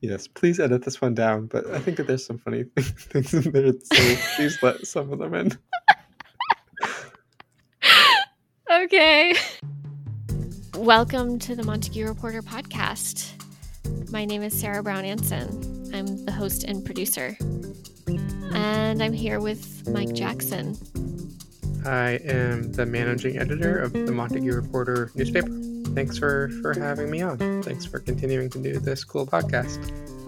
Yes, please edit this one down, but I think that there's some funny things in there, so please let some of them in. okay. Welcome to the Montague Reporter podcast. My name is Sarah Brown Anson. I'm the host and producer. And I'm here with Mike Jackson. I am the managing editor of the Montague Reporter newspaper thanks for for having me on. Thanks for continuing to do this cool podcast.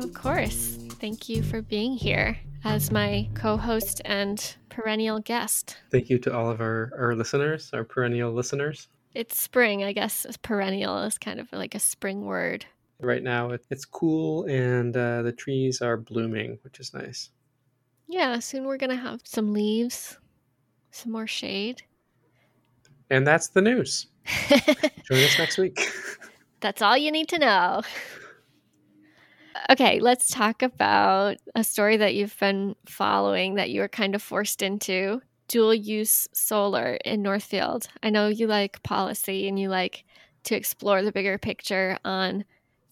Of course. Thank you for being here as my co-host and perennial guest. Thank you to all of our, our listeners, our perennial listeners. It's spring, I guess. Perennial is kind of like a spring word. Right now, it's cool and uh, the trees are blooming, which is nice. Yeah, soon we're going to have some leaves, some more shade. And that's the news. Join us next week. That's all you need to know. Okay, let's talk about a story that you've been following that you were kind of forced into dual use solar in Northfield. I know you like policy and you like to explore the bigger picture on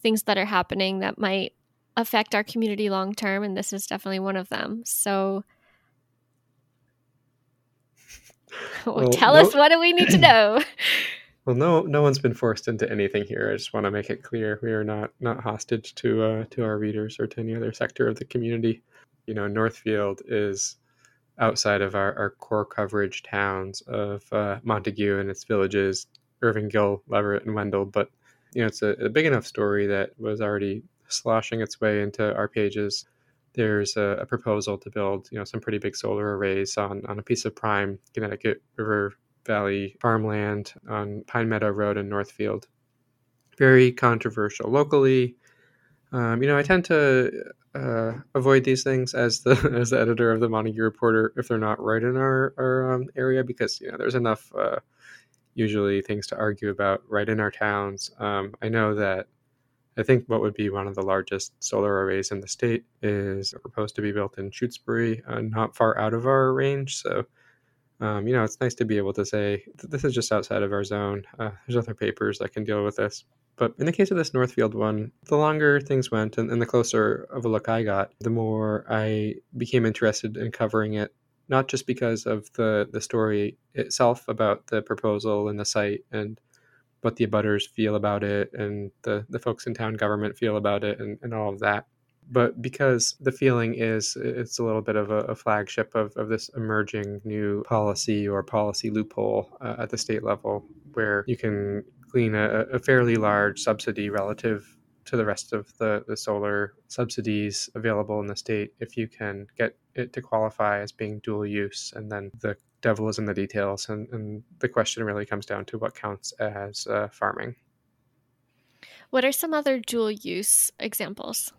things that are happening that might affect our community long term, and this is definitely one of them. So, well, tell no, us what do we need to know? Well, no, no one's been forced into anything here. I just want to make it clear we are not not hostage to uh, to our readers or to any other sector of the community. You know, Northfield is outside of our, our core coverage towns of uh, Montague and its villages, Erving-Gill, Leverett, and Wendell. But you know, it's a, a, big enough story that was already sloshing its way into our pages. There's a, a, proposal to build, you know, some pretty big solar arrays on, on a piece of prime Connecticut River Valley farmland on Pine Meadow Road in Northfield. Very controversial locally. Um, you know, I tend to uh, avoid these things as the as the editor of the Montague Reporter if they're not right in our our um, area because you know there's enough uh, usually things to argue about right in our towns. Um, I know that I think what would be one of the largest solar arrays in the state is proposed to be built in Shutesbury, uh, not far out of our range. So um, you know, it's nice to be able to say this is just outside of our zone. Uh, there's other papers that can deal with this. But in the case of this Northfield one, the longer things went and, and the closer of a look I got, the more I became interested in covering it, not just because of the, the story itself about the proposal and the site and what the abutters feel about it and the, the folks in town government feel about it and, and all of that, but because the feeling is it's a little bit of a, a flagship of, of this emerging new policy or policy loophole uh, at the state level where you can glean a, a, fairly large subsidy relative to the rest of the, the solar subsidies available in the state if you can get it to qualify as being dual use and then the devil is in the details and, and the question really comes down to what counts as uh, farming what are some other dual use examples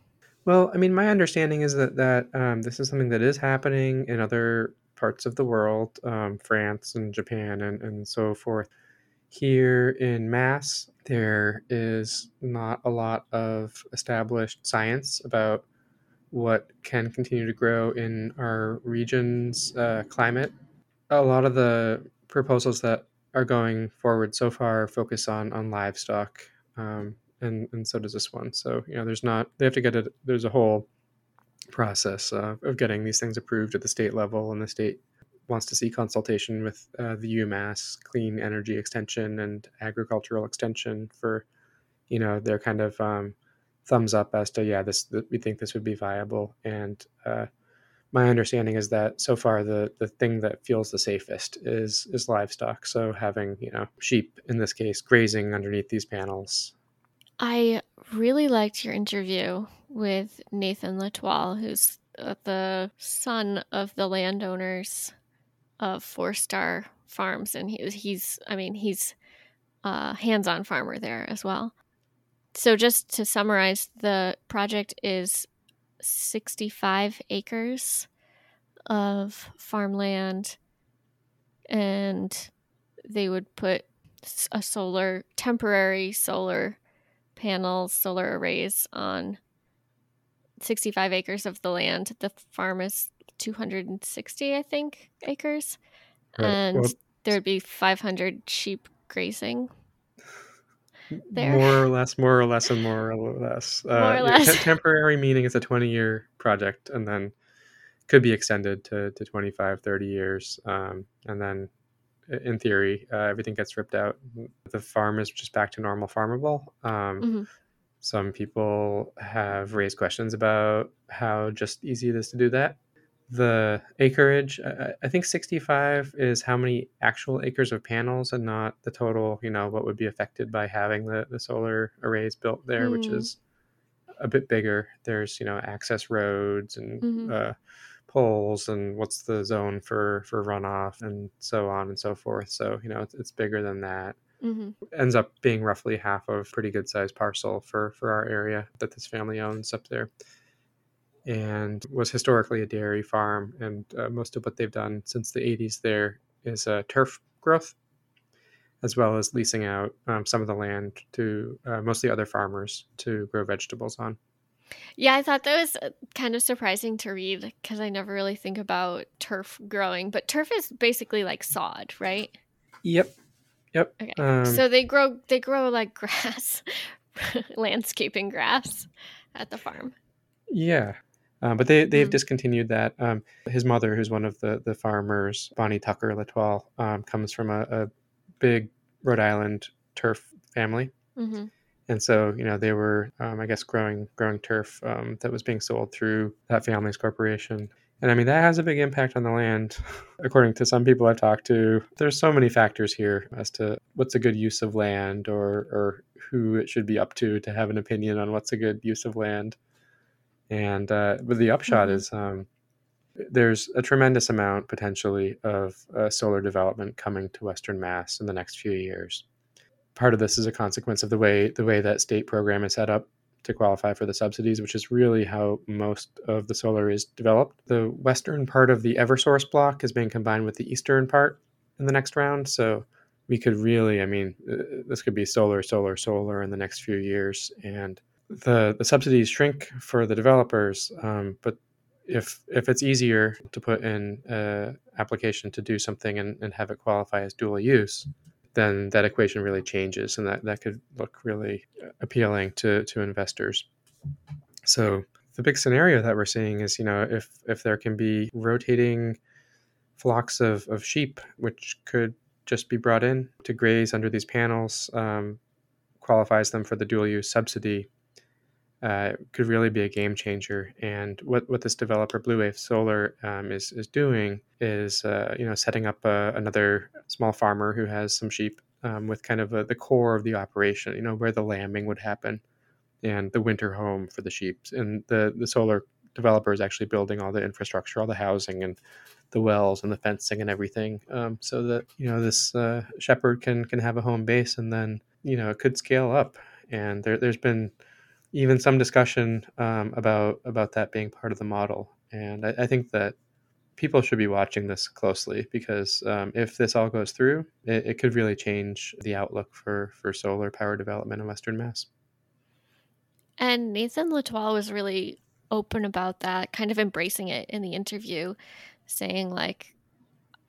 well, I mean, my understanding is that that um, this is something that is happening in other parts of the world, um, France and Japan and, and so forth. Here in Mass, there is not a lot of established science about what can continue to grow in our region's uh, climate. A lot of the proposals that are going forward so far focus on on livestock. Um, and and so does this one. So you know, there's not they have to get it. There's a whole process uh, of getting these things approved at the state level, and the state wants to see consultation with uh, the UMass Clean Energy Extension and Agricultural Extension for you know their kind of um, thumbs up as to yeah this we think this would be viable and. Uh, my understanding is that so far the the thing that feels the safest is is livestock. So having you know sheep in this case grazing underneath these panels I really liked your interview with Nathan L'Etoile, who's uh, the son of the landowners of Four Star Farms, and he, he's, I mean, he's a hands-on farmer there as well. So, just to summarize, the project is 65 acres of farmland, and they would put a solar, temporary solar panels, solar arrays on 65 acres of the land. The farm is 260, I think, acres. Right. And well, there would be 500 sheep grazing. There? More or less, more or less, and more or less. More Uh, or te- temporary meaning it's a 20 year project and then could be extended to, to 25, 30 years. Um, and then in theory, uh, everything gets ripped out. The farm is just back to normal farmable. Um, Mhm. Some people have raised questions about how just easy it is to do that. The acreage, I, I think 65 is how many actual acres of panels and not the total, you know, what would be affected by having the, the solar arrays built there, which Mm. is a bit bigger. There's, you know, access roads and Mhm. uh, poles and what's the zone for, for runoff and so on and so forth. So, you know, it's, it's bigger than that mm-hmm. ends up being roughly half of pretty good sized parcel for for our area that this family owns up there and was historically a dairy farm and uh, most of what they've done since the 80s there is uh, turf growth as well as leasing out um, some of the land to uh, mostly other farmers to grow vegetables on Yeah, I thought that was uh, kind of surprising to read because I never really think about turf growing, but turf is basically like sod, right? yep yep Okay. um, so they grow they grow like grass, landscaping grass at the farm. Yeah. Um, but they, they've Mhm. discontinued that. Um, his mother, who's one of the, the farmers, Bonnie Tucker L'Etoile, um, comes from a, a big Rhode Island turf family. hmm And so, you know, they were, um, I guess, growing growing turf um, that was being sold through that family's corporation. And I mean, that has a big impact on the land, according to some people I've talked to. There's so many factors here as to what's a good use of land or, or who it should be up to to have an opinion on what's a good use of land. And uh, but the upshot Mhm. is um, there's a tremendous amount potentially of uh, solar development coming to Western Mass in the next few years. Part of this is a consequence of the way the way that state program is set up to qualify for the subsidies, which is really how most of the solar is developed. The western part of the EverSource block is being combined with the eastern part in the next round, so we could really, I mean, uh, this could be solar, solar, solar in the next few years, and the the subsidies shrink for the developers, um, but if if it's easier to put in an application to do something and, and have it qualify as dual use, then that equation really changes, and that, that could look really appealing to to investors. So the big scenario that we're seeing is, you know, if if there can be rotating flocks of, of sheep, which could just be brought in to graze under these panels, um, qualifies them for the dual use subsidy uh, could really be a game changer. And what, what this developer Blue Wave Solar um, is is doing is uh, you know setting up a, another small farmer who has some sheep um, with kind of a, the core of the operation, you know where the lambing would happen, and the winter home for the sheep. And the the solar developer is actually building all the infrastructure, all the housing and the wells and the fencing and everything, um, so that you know this uh, shepherd can can have a home base, and then you know it could scale up. And there, there's been even some discussion um, about about that being part of the model. And I, I think that people should be watching this closely because um, if this all goes through, it, it could really change the outlook for for solar power development in Western Mass. And Nathan L'Etoile was really open about that, kind of embracing it in the interview, saying like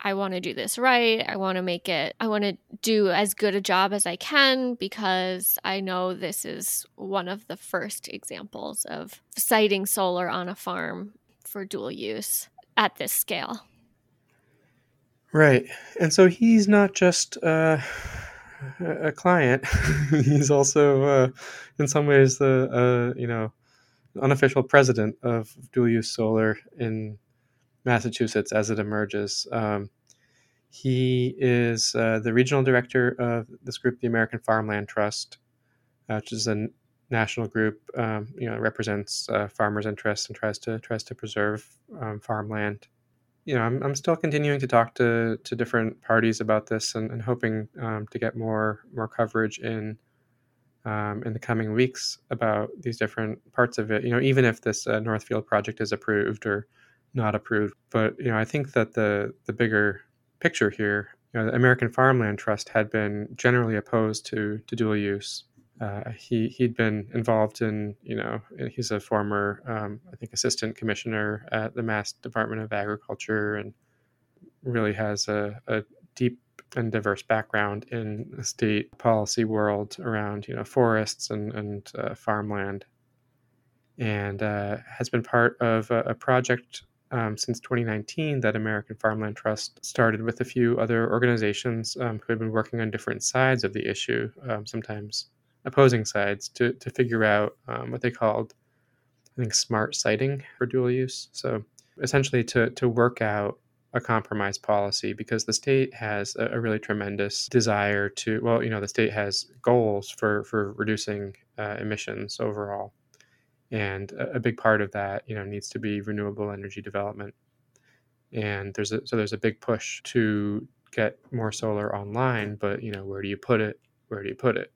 I want to do this right. I want to make it, I want to do as good a job as I can because I know this is one of the first examples of siting solar on a farm for dual use at this scale. Right. And so he's not just uh, a client, he's also, uh, in some ways, the, uh, you know, unofficial president of dual use solar in Massachusetts as it emerges. Um, he is uh, the regional director of this group, the American Farmland Trust, uh, which is a national group. Um, you know, represents uh, farmers' interests and tries to tries to preserve um, farmland. You know, I'm, I'm still continuing to talk to, to different parties about this and, and hoping um, to get more more coverage in um, in the coming weeks about these different parts of it. You know, even if this uh, Northfield project is approved or not approved, but you know, I think that the the bigger picture here, you know, the American Farmland Trust had been generally opposed to to dual use. Uh, he he'd been involved in you know he's a former um, I think assistant commissioner at the Mass Department of Agriculture and really has a, a deep and diverse background in the state policy world around you know forests and and uh, farmland, and uh, has been part of a, a project um, since 2019 that American Farmland Trust started with a few other organizations um, who have been working on different sides of the issue, um, sometimes opposing sides, to, to figure out um, what they called, I think, smart siting for dual use. So essentially to, to work out a compromise policy because the state has a, a, really tremendous desire to well you know the state has goals for for reducing uh, emissions overall and a, big part of that you know needs to be renewable energy development. And there's a so there's a big push to get more solar online but you know where do you put it? Where do you put it?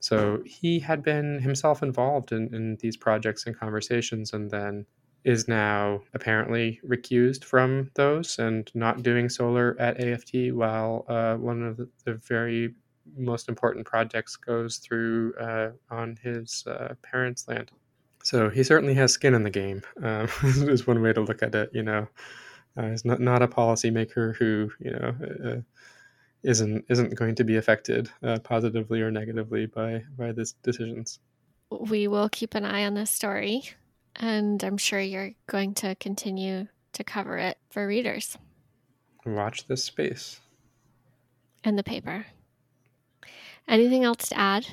So he had been himself involved in, in these projects and conversations and then is now apparently recused from those and not doing solar at AFT while uh, one of the, the, very most important projects goes through uh, on his uh, parents' land. So he certainly has skin in the game. Um, is one way to look at it. You know, uh, he's not not a policymaker who you know uh, isn't isn't going to be affected uh, positively or negatively by by these decisions. We will keep an eye on this story, and I'm sure you're going to continue to cover it for readers. Watch this space and the paper. Anything else to add?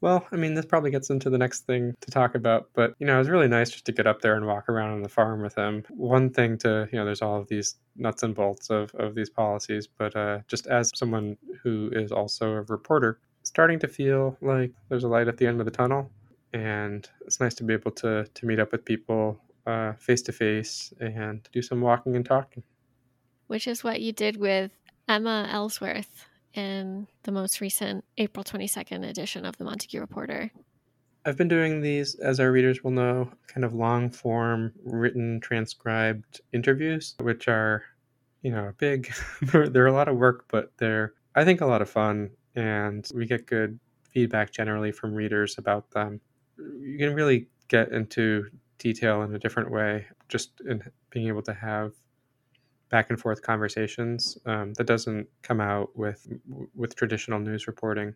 Well, I mean, this probably gets into the next thing to talk about, but you know, it was really nice just to get up there and walk around on the farm with him. One thing to, you know, there's all of these nuts and bolts of, of these policies, but uh, just as someone who is also a reporter, starting to feel like there's a light at the end of the tunnel. And it's nice to be able to, to meet up with people face to face and to do some walking and talking. Which is what you did with Emma Ellsworth in the most recent April 22nd edition of the Montague Reporter. I've been doing these, as our readers will know, kind of long form, written, transcribed interviews, which are, you know, big. they're, they're a lot of work, but they're, I think, a lot of fun. And we get good feedback generally from readers about them. You can really get into detail in a different way, just in being able to have back and forth conversations um, that doesn't come out with with traditional news reporting.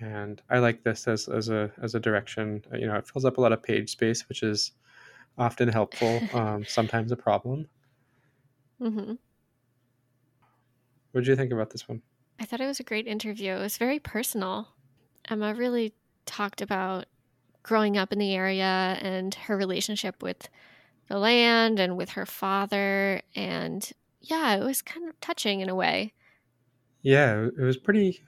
And i like this as, as a as a direction. Uh, you know it fills up a lot of page space which is often helpful um, sometimes a problem. Mm-hmm. what did you think about this one? I thought it was a great interview. It was very personal. Emma really talked about growing up in the area and her relationship with the land and with her father and yeah, it was kind of touching in a way. Yeah, it was pretty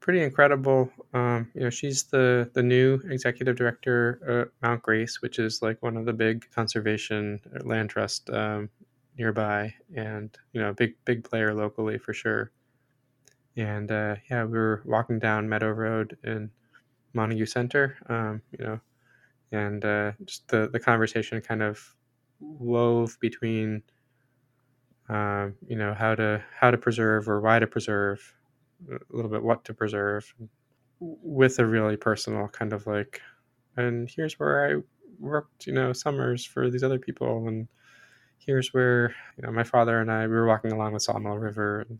pretty incredible. Um, you know, she's the the new executive director at Mount Grace, which is like one of the big conservation uh, land trust um, nearby, and you know, big big player locally for sure. And uh, yeah, we were walking down Meadow Road in Montague Center, um, you know, and uh, just the the conversation kind of wove between uh, you know how to how to preserve or why to preserve a little bit what to preserve with a really personal kind of like and here's where i worked you know summers for these other people and here's where you know my father and i we were walking along the sawmill river and,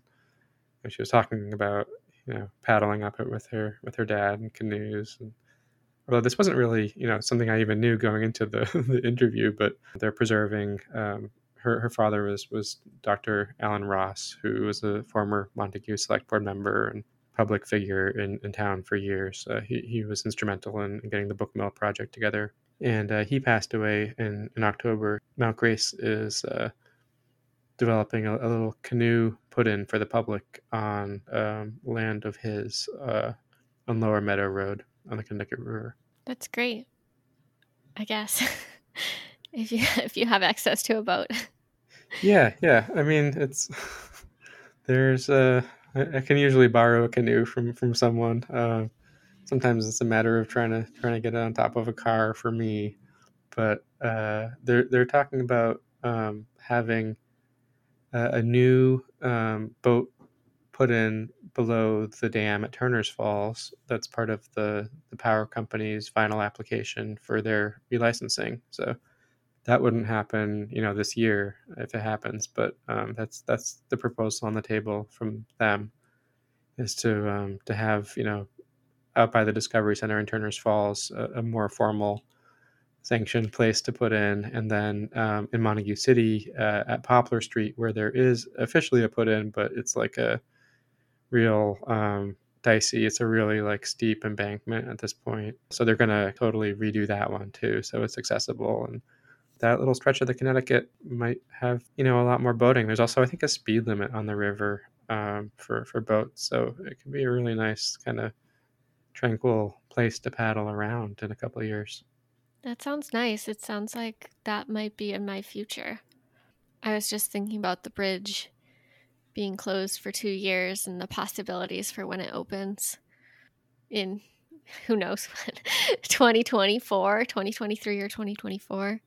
and she was talking about you know paddling up it with her with her dad and canoes and although this wasn't really you know something i even knew going into the, the interview but they're preserving um, her, her father was was Dr. Alan Ross, who was a former Montague Select Board member and public figure in, in town for years. Uh, he, he was instrumental in getting the Book Mill project together. And uh, he passed away in, in October. Mount Grace is uh, developing a, a, little canoe put in for the public on um, land of his uh, on Lower Meadow Road on the Connecticut River. That's great. I guess if you if you have access to a boat. Yeah, yeah. I mean, it's there's uh I, I can usually borrow a canoe from from someone. Uh, sometimes it's a matter of trying to trying to get it on top of a car for me, but uh, they're they're talking about um, having a, a new um, boat put in below the dam at Turner's Falls. That's part of the the power company's final application for their relicensing. So that wouldn't happen, you know, this year if it happens. But um, that's that's the proposal on the table from them. is to um, to have you know out by the Discovery Center in Turner's Falls a, a more formal sanctioned place to put in, and then um, in Montague City uh, at Poplar Street where there is officially a put in, but it's like a real um, dicey. It's a really like steep embankment at this point, so they're gonna totally redo that one too, so it's accessible and that little stretch of the Connecticut might have you know a lot more boating. There's also I think a speed limit on the river um, for for boats, so it can be a really nice kind of tranquil place to paddle around in a couple of years. That sounds nice. It sounds like that might be in my future. I was just thinking about the bridge being closed for two years and the possibilities for when it opens in who knows when 2024, 2023 or 2024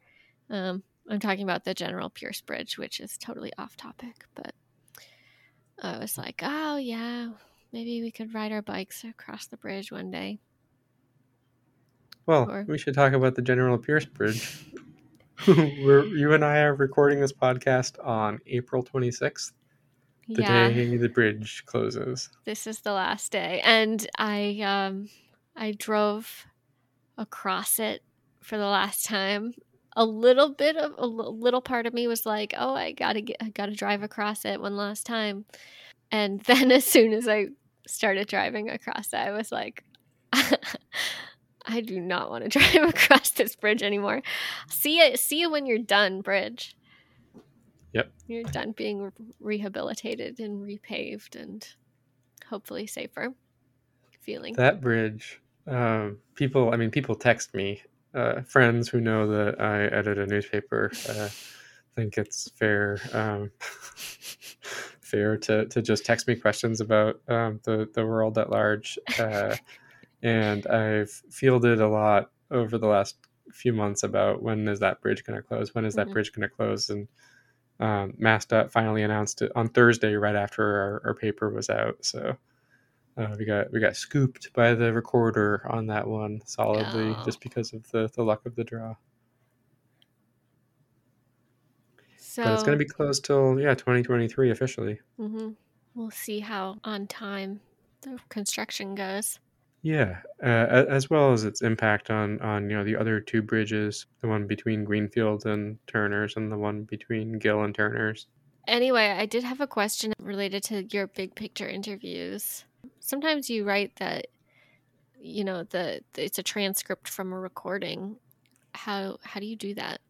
um, i'm talking about the general pierce bridge which is totally off topic but i was like oh yeah maybe we could ride our bikes across the bridge one day well or... we should talk about the general pierce bridge We're, you and i are recording this podcast on april 26th the yeah. day the bridge closes. This is the last day, and I um I drove across it for the last time. A little bit of a little part of me was like, "Oh, I gotta get, I gotta drive across it one last time," and then as soon as I started driving across it, I was like. I do not want to drive across this bridge anymore. See you see you when you're done, bridge. Yep. You're done being rehabilitated and repaved and hopefully safer feeling. That bridge, um, people, I mean, people text me, uh, friends who know that I edit a newspaper, uh, think it's fair, um, fair to, to just text me questions about um, the, the world at large. Uh, and I've fielded a lot over the last few months about when is that bridge going to close? When is that mm-hmm. bridge going to close? And um, MassDOT finally announced it on Thursday, right after our, our paper was out. So uh, we got we got scooped by the recorder on that one solidly, oh. just because of the the luck of the draw. So, but it's going to be closed till yeah 2023 officially. Mm-hmm. We'll see how on time the construction goes. Yeah, uh, as well as its impact on on you know the other two bridges, the one between Greenfield and Turners, and the one between Gill and Turners. Anyway, I did have a question related to your big picture interviews. Sometimes you write that you know the it's a transcript from a recording. How how do you do that?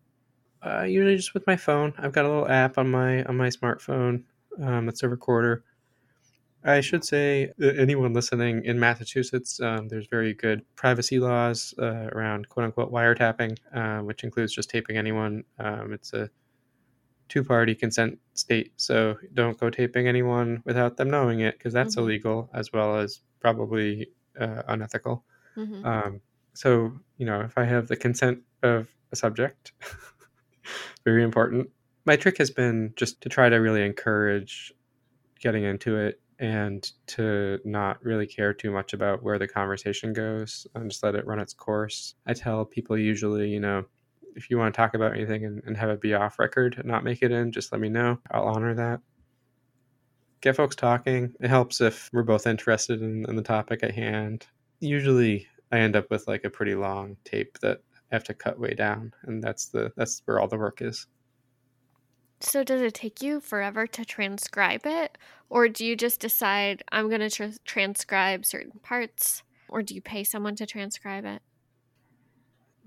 Uh, usually just with my phone. I've got a little app on my on my smartphone. Um, it's a recorder I should say, anyone listening in Massachusetts, um, there's very good privacy laws uh, around quote unquote wiretapping, uh, which includes just taping anyone. Um, it's a two party consent state. So don't go taping anyone without them knowing it because that's mm-hmm. illegal as well as probably uh, unethical. Mm-hmm. Um, so, you know, if I have the consent of a subject, very important. My trick has been just to try to really encourage getting into it and to not really care too much about where the conversation goes and just let it run its course. I tell people usually, you know, if you want to talk about anything and, and have it be off record, and not make it in, just let me know. I'll honor that. Get folks talking. It helps if we're both interested in, in the topic at hand. Usually, I end up with like a pretty long tape that I have to cut way down, and that's the that's where all the work is. So does it take you forever to transcribe it? Or do you just decide I'm going to tr- transcribe certain parts? Or do you pay someone to transcribe it?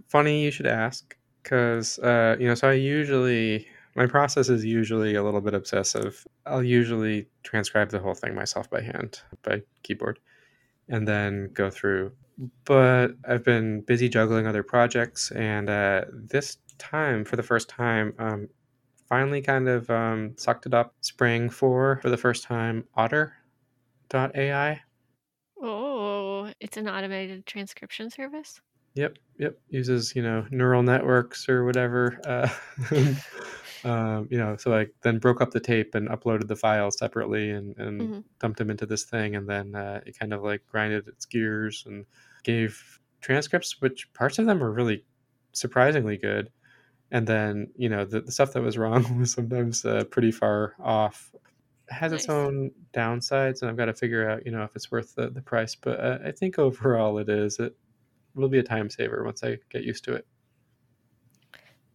Funny you should ask. Because, uh, you know, so I usually, my process is usually a little bit obsessive. I'll usually transcribe the whole thing myself by hand, by keyboard, and then go through. But I've been busy juggling other projects, and uh, this time, for the first time, um, finally kind of um, sucked it up, Spring for, for the first time, otter.ai. Oh, it's an automated transcription service? Yep, yep. Uses, you know, neural networks or whatever. Uh, um, you know, so I then broke up the tape and uploaded the files separately and, and mm-hmm. dumped them into this thing. And then uh, it kind of like grinded its gears and gave transcripts, which parts of them were really surprisingly good and then you know the, the stuff that was wrong was sometimes uh, pretty far off has its own downsides, and I've got to figure out, you know, if it's worth the, the price. But uh, I think overall it is. It will be a time saver once I get used to it.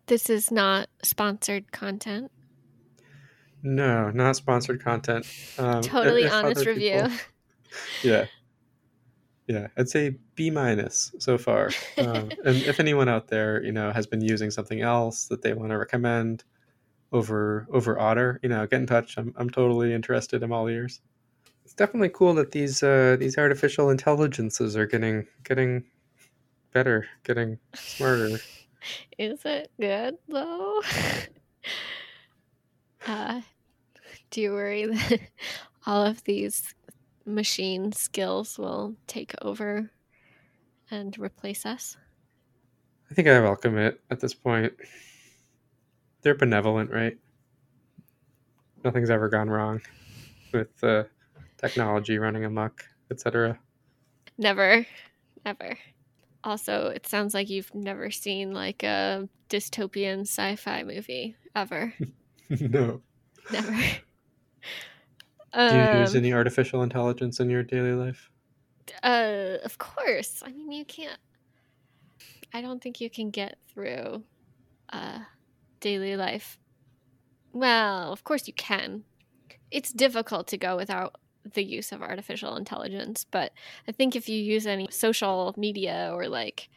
This is not sponsored content. No, not sponsored content. Um, Totally if honest review. people- yeah, yeah. I'd say B minus so far. Um, and if anyone out there, you know, has been using something else that they want to recommend over over Otter, you know, get in touch. I'm I'm totally interested. I'm all ears. It's definitely cool that these uh, these artificial intelligences are getting getting better, getting smarter. Is it good though? uh, do you worry that all of these machine skills will take over and replace us? I think I welcome it at this point. They're benevolent, right? Nothing's ever gone wrong with uh, technology running amok, etc. Never, never. Also, it sounds like you've never seen like a dystopian sci-fi movie ever. no. Never. Do you use Um, any artificial intelligence in your daily life? Uh, of course. I mean, you can't. I don't think you can get through uh, daily life. Well, of course you can. It's difficult to go without the use of artificial intelligence, but I think if you use any social media or like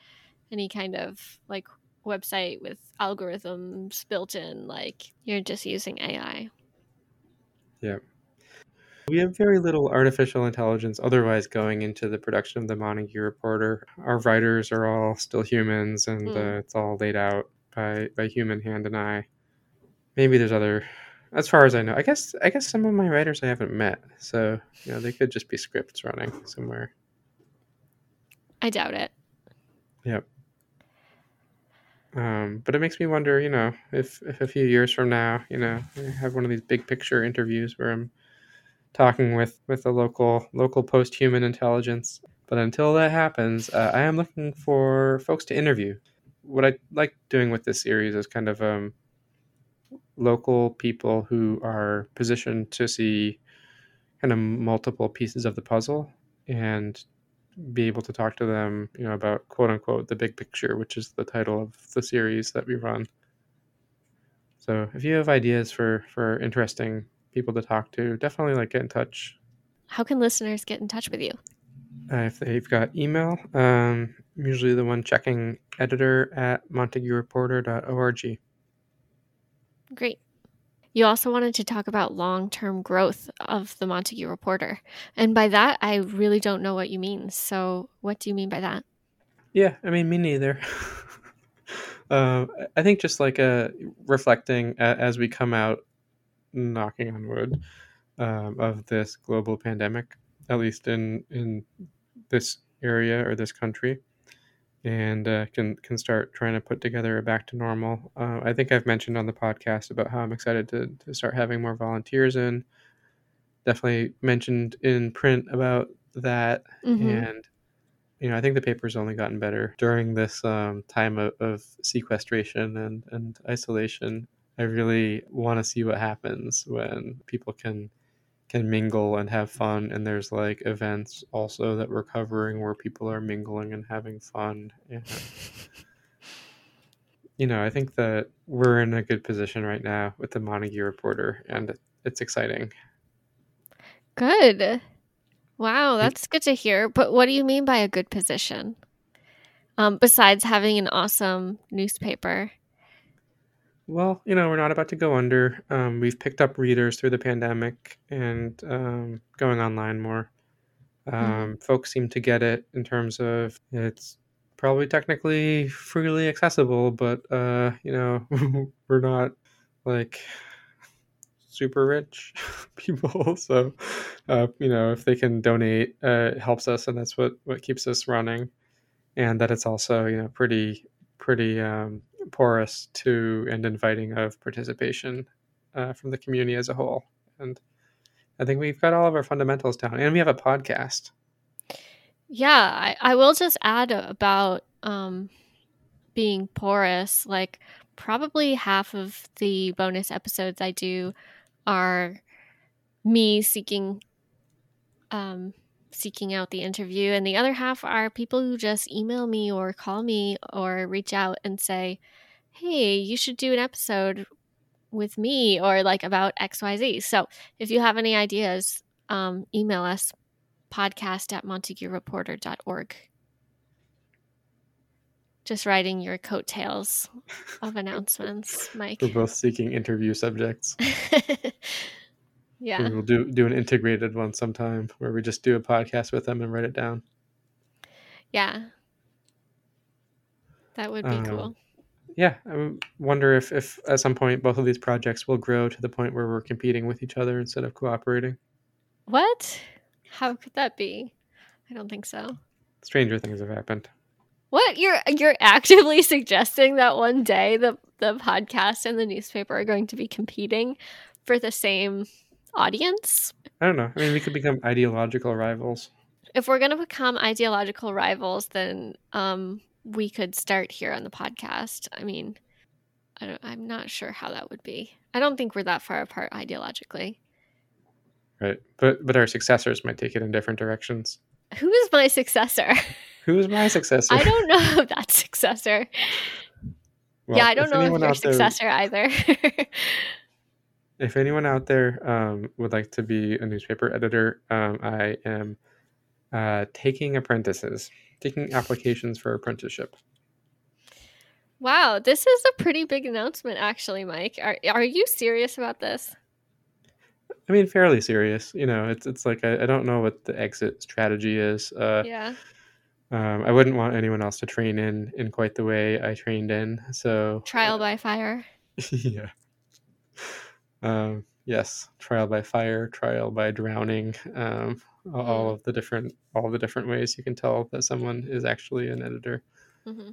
any kind of like website with algorithms built in, like you're just using AI. Yeah. We have very little artificial intelligence otherwise going into the production of the Montague Reporter. Our writers are all still humans, and Hmm. uh, it's all laid out by, by human hand and eye. Maybe there's other, as far as I know. I guess I guess some of my writers I haven't met, so you know they could just be scripts running somewhere. I doubt it. Yep. Um, but it makes me wonder, you know, if, if a few years from now, you know, I have one of these big picture interviews where I'm talking with with a local local post human intelligence. But until that happens, uh, I am looking for folks to interview. What I like doing with this series is kind of um, local people who are positioned to see kind of multiple pieces of the puzzle and be able to talk to them, you know, about quote unquote the big picture, which is the title of the series that we run. So if you have ideas for for interesting people to talk to, definitely like get in touch. How can listeners get in touch with you? Uh, if they've got email, um, I'm usually the one checking editor at montaguereporter.org. Great. You also wanted to talk about long term growth of the Montague Reporter. And by that, I really don't know what you mean. So, what do you mean by that? Yeah, I mean, me neither. uh, I think just like uh, reflecting as we come out, knocking on wood, um, of this global pandemic, at least in in this area or this country, and uh, can can start trying to put together a back to normal. Uh, I think I've mentioned on the podcast about how I'm excited to to start having more volunteers in. Definitely mentioned in print about that, Mhm. and you know I think the paper's only gotten better during this um, time of, of sequestration and and isolation. I really want to see what happens when people can can mingle and have fun and there's like events also that we're covering where people are mingling and having fun and you know i think that we're in a good position right now with the montague reporter and it's exciting Good. Wow, that's good to hear. But what do you mean by a good position? Um, besides having an awesome newspaper. Well you know we're not about to go under. Um, we've picked up readers through the pandemic and um, going online more. Um, folks seem to get it in terms of it's probably technically freely accessible but uh, you know we're not like super rich people. So uh, you know if they can donate uh, it helps us and that's what what keeps us running. And that it's also you know pretty pretty um, porous to and inviting of participation uh, from the community as a whole and i think we've got all of our fundamentals down and we have a podcast Yeah, I, I will just add about um, being porous. Like, probably half of the bonus episodes I do are me seeking um, seeking out the interview, and the other half are people who just email me or call me or reach out and say, "Hey, you should do an episode with me or like about XYZ." So, if you have any ideas, um, email us podcast at montaguereporter.org. Just writing your coattails of announcements, Mike. We're both seeking interview subjects. yeah. Maybe we'll do do an integrated one sometime where we just do a podcast with them and write it down. Yeah. That would be Um, cool. Yeah, I wonder if if at some point both of these projects will grow to the point where we're competing with each other instead of cooperating. What? How could that be? I don't think so. Stranger things have happened. What you're you're actively suggesting that one day the the podcast and the newspaper are going to be competing for the same audience? I don't know. I mean, we could become ideological rivals. If we're going to become ideological rivals, then um, we could start here on the podcast. I mean, I don't, I'm not sure how that would be. I don't think we're that far apart ideologically. Right. But but our successors might take it in different directions. Who is my successor? Who is my successor? I don't know that successor. Well, yeah, I don't know if your out there- successor either. if anyone out there um, would like to be a newspaper editor, um, I am uh, taking apprentices, taking applications for apprenticeship. wow, this is a pretty big announcement, actually, Mike. Are are you serious about this? I mean, fairly serious. You know, it's it's like I, I don't know what the exit strategy is. Uh, yeah. um, I wouldn't want anyone else to train in in quite the way I trained in. So Trial by fire. yeah. Um, yes, trial by fire, trial by drowning. Um, all Mm. of the different all the different ways you can tell that someone is actually an editor. hmm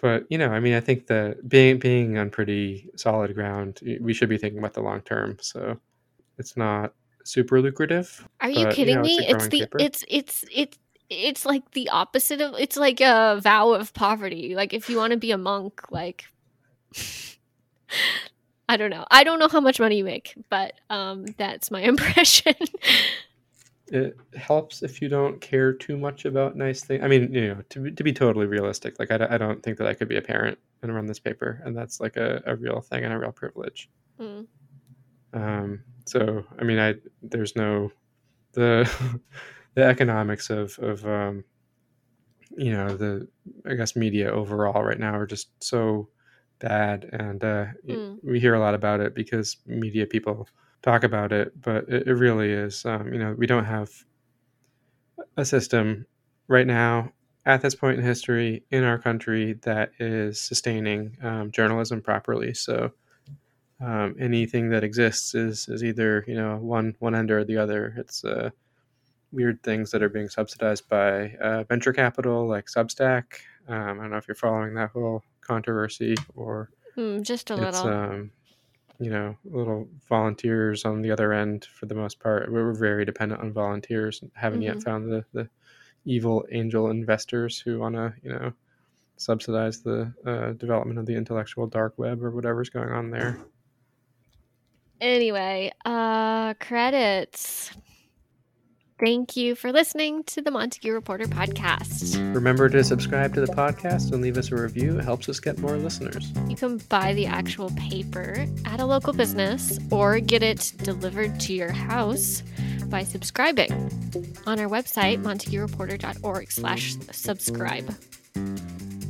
But you know, I mean, I think that being being on pretty solid ground, we should be thinking about the long term. So it's not super lucrative. Are you But, you kidding know, me? a It's the paper. it's it's it's it's like the opposite of it's like a vow of poverty. Like if you want to be a monk, like I don't know. I don't know how much money you make, but um that's my impression. It helps if you don't care too much about nice things. I mean, you know, to be, to be totally realistic, like I, I don't think that I could be a parent and run this paper, and that's like a, a real thing and a real privilege. Mm. Um, so I mean, I there's no the the economics of of um, you know the I guess media overall right now are just so bad, and uh, Mm. we hear a lot about it because media people talk about it, but it, it really is um, you know we don't have a system right now at this point in history in our country that is sustaining um, journalism properly. So um, anything that exists is is either you know one one end or the other. It's uh, weird things that are being subsidized by uh, venture capital like Substack. Um, I don't know if you're following that whole controversy or Mm, just a it's little. um, you know little volunteers on the other end for the most part. We're very dependent on volunteers. and Haven't yet Mhm. found the the evil angel investors who want to you know subsidize the uh, development of the intellectual dark web or whatever's going on there. Anyway, uh credits. Thank you for listening to the Montague Reporter podcast. Remember to subscribe to the podcast and leave us a review. It helps us get more listeners. You can buy the actual paper at a local business or get it delivered to your house by subscribing on our website, montaguereporter.org slash subscribe.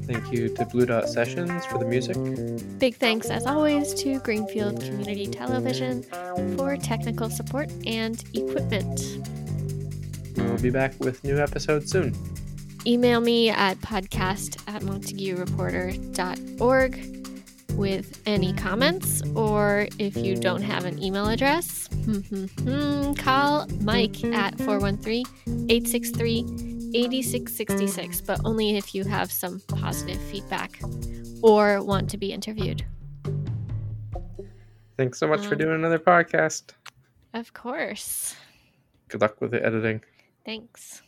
Thank you to Blue Dot Sessions for the music. Big thanks, as always, to Greenfield Community Television for technical support and equipment. We'll be back with new episodes soon. Email me at podcast at montaguereporter.org with any comments, or if you don't have an email address, call Mike at 413 863 8666, but only if you have some positive feedback or want to be interviewed. Thanks so much for Um, doing another podcast. Of course. Good luck with the editing. Thanks.